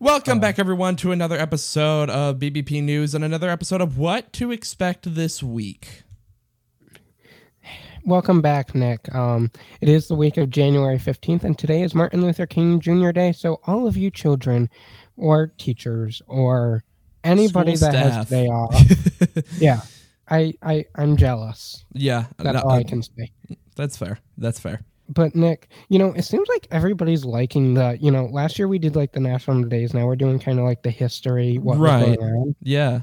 Welcome back, everyone, to another episode of BBP News and another episode of What to Expect This Week. Welcome back, Nick. Um, it is the week of January 15th, and today is Martin Luther King Jr. Day. So, all of you children or teachers or anybody School that has staff. today off, yeah, I, I, I'm jealous. Yeah, That's no, all I can say. that's fair. That's fair. But, Nick, you know, it seems like everybody's liking the, you know, last year we did like the national days. Now we're doing kind of like the history, what Right. Yeah,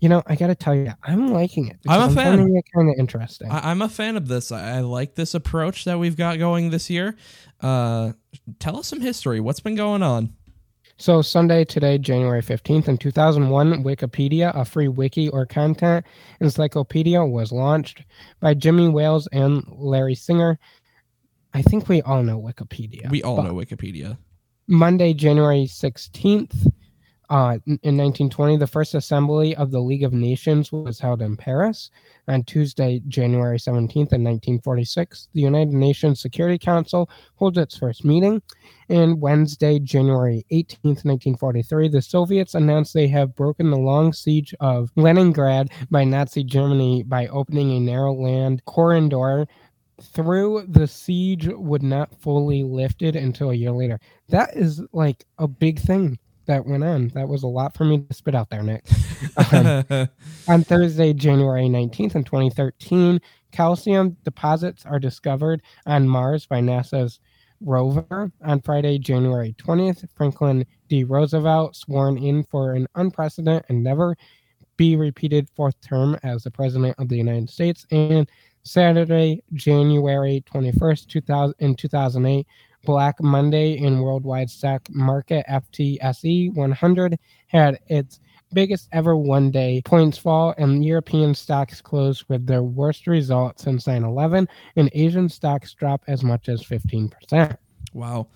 You know, I got to tell you, I'm liking it. I'm a because fan. finding it kind of interesting. I, I'm a fan of this. I, I like this approach that we've got going this year. Uh, tell us some history. What's been going on? So Sunday today, January 15th, in 2001, Wikipedia, a free wiki or content encyclopedia, was launched by Jimmy Wales and Larry Sanger. I think we all know Wikipedia. We all know Wikipedia. Monday, January 16th, uh, in 1920, the first assembly of the League of Nations was held in Paris. On Tuesday, January 17th, in 1946, the United Nations Security Council holds its first meeting. And Wednesday, January 18th, 1943, the Soviets announced they have broken the long siege of Leningrad by Nazi Germany by opening a narrow land corridor through the siege would not fully lifted until a year later. That is like a big thing that went on. That was a lot for me to spit out there, Nick. Um, on Thursday, January 19th, in 2013, calcium deposits are discovered on Mars by NASA's rover. On Friday, January 20th, Franklin D. Roosevelt sworn in for an unprecedented and never be repeated fourth term as the President of the United States. And Saturday, January 21st, 2000, in 2008, Black Monday in worldwide stock market FTSE 100 had its biggest ever one day points fall, and European stocks closed with their worst result since 9 11, and Asian stocks drop as much as 15%. wow.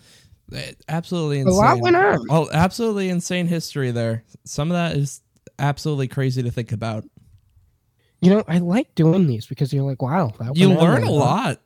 Eh, Absolutely A lot went on. Oh, absolutely insane history there. Some of that is absolutely crazy to think about. You know, I like doing these because you're like, wow, that You learn a lot.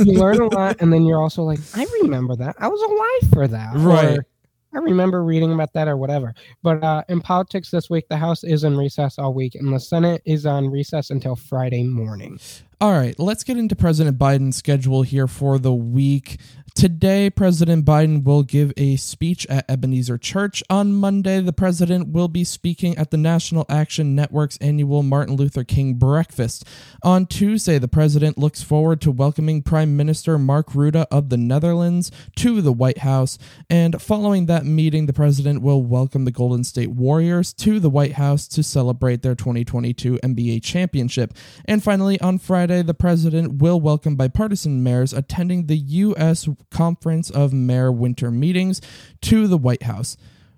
you learn a lot, and then you're also like, I remember that. I was alive for that. Right. Or, I remember reading about that or whatever. But uh, in politics this week, the House is in recess all week, and the Senate is on recess until Friday morning. All right, let's get into President Biden's schedule here for the week. Today, President Biden will give a speech at Ebenezer Church. On Monday, the president will be speaking at the National Action Network's annual Martin Luther King breakfast. On Tuesday, the president looks forward to welcoming Prime Minister Mark Rutte of the Netherlands to the White House. And following that meeting, the president will welcome the Golden State Warriors to the White House to celebrate their 2022 NBA championship. And finally, on Friday, the president will welcome bipartisan mayors attending the U.S. Conference of Mayor Winter Meetings to the White House.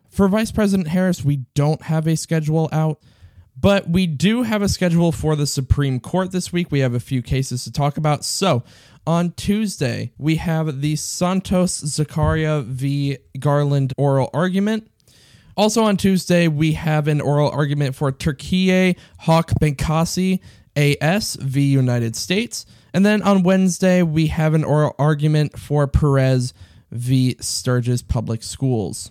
For Vice President Harris, we don't have a schedule out. But we do have a schedule for the Supreme Court this week. We have a few cases to talk about. So, on Tuesday, we have the Santos-Zacaria v. Garland oral argument. Also on Tuesday, we have an oral argument for Turkiye Halk Bankasi AS v. United States. And then on Wednesday, we have an oral argument for Perez v. Sturgis Public Schools.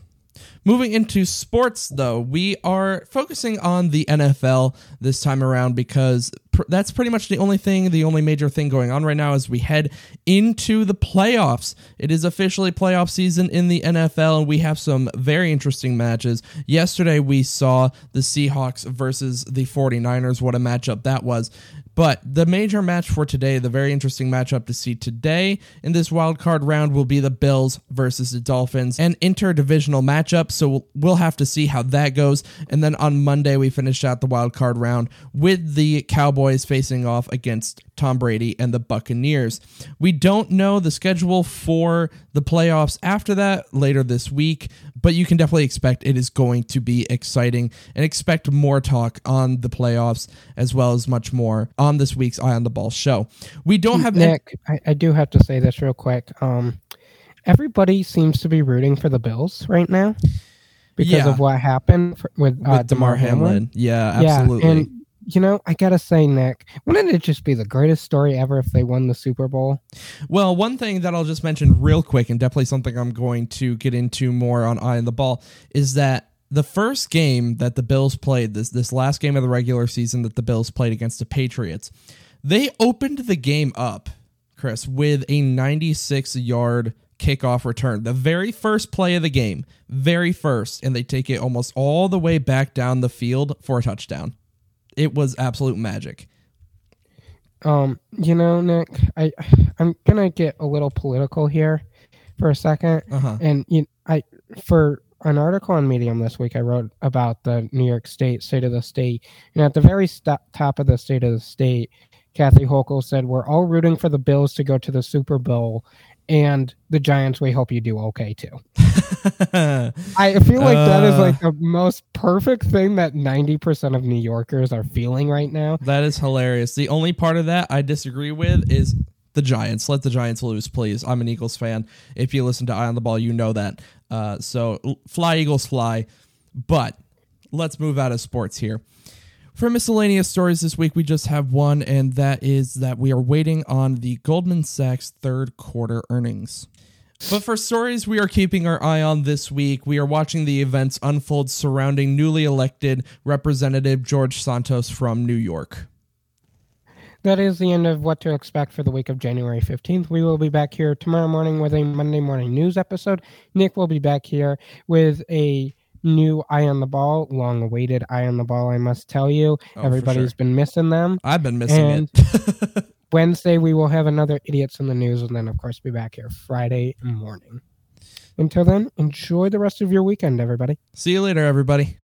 Moving into sports, though, we are focusing on the NFL this time around because pr- that's pretty much the only thing, the only major thing going on right now as we head into the playoffs. It is officially playoff season in the NFL, and we have some very interesting matches. Yesterday, we saw the Seahawks versus the 49ers. What a matchup that was. But the major match for today, the very interesting matchup to see today in this wild card round will be the Bills versus the Dolphins, an interdivisional matchup. So we'll- have to see how that goes. And then on Monday, we finish out the wild card round with the Cowboys facing off against Tom Brady and the Buccaneers. We don't know the schedule for the playoffs after that later this week, but you can definitely expect it is going to be exciting and expect more talk on the playoffs as well as much more on this week's Eye on the Ball show. We don't have any- Nick, I, I do have to say this real quick. Um, everybody seems to be rooting for the Bills right now because Yeah. of what happened for, with, uh, with Damar Hamlin. Yeah, absolutely. Yeah, and you know, I gotta say, Nick, wouldn't it just be the greatest story ever if they won the Super Bowl? Well, one thing that I'll just mention real quick, and definitely something I'm going to get into more on Eye on the Ball, is that the first game that the Bills played, this this last game of the regular season that the Bills played against the Patriots, they opened the game up, Chris, with a 96 yard kickoff return. The very first play of the game, very first, and they take it almost all the way back down the field for a touchdown. It was absolute magic. Um, you know, Nick, I I'm gonna get a little political here for a 2nd Uh-huh. and you, I for an article on Medium this week, I wrote about the New York State state of the state, and at the very st- top of the state of the state, Kathy Hochul said, "We're all rooting for the Bills to go to the Super Bowl." And the Giants, we hope you do okay too. I feel like that is Uh. like the most perfect thing that 90% of New Yorkers are feeling right now. That is hilarious. The only part of that I disagree with is the Giants. Let the Giants lose, please. I'm an Eagles fan. If you listen to Eye on the Ball, you know that. Uh, so fly, Eagles, fly. But let's move out of sports here. For miscellaneous stories this week, we just have one, and that is that we are waiting on the Goldman Sachs third quarter earnings. But for stories we are keeping our eye on this week, we are watching the events unfold surrounding newly elected Representative George Santos from New York. That is the end of what to expect for the week of January 15th. We will be back here tomorrow morning with a Monday morning news episode. Nick will be back here with a new Eye on the Ball, long awaited Eye on the Ball, I must tell you. Oh, Everybody's sure. been missing them. I've been missing And- it. Wednesday, we will have another Idiots in the News, and then, of course, be back here Friday morning. Until then, enjoy the rest of your weekend, everybody. See you later, everybody.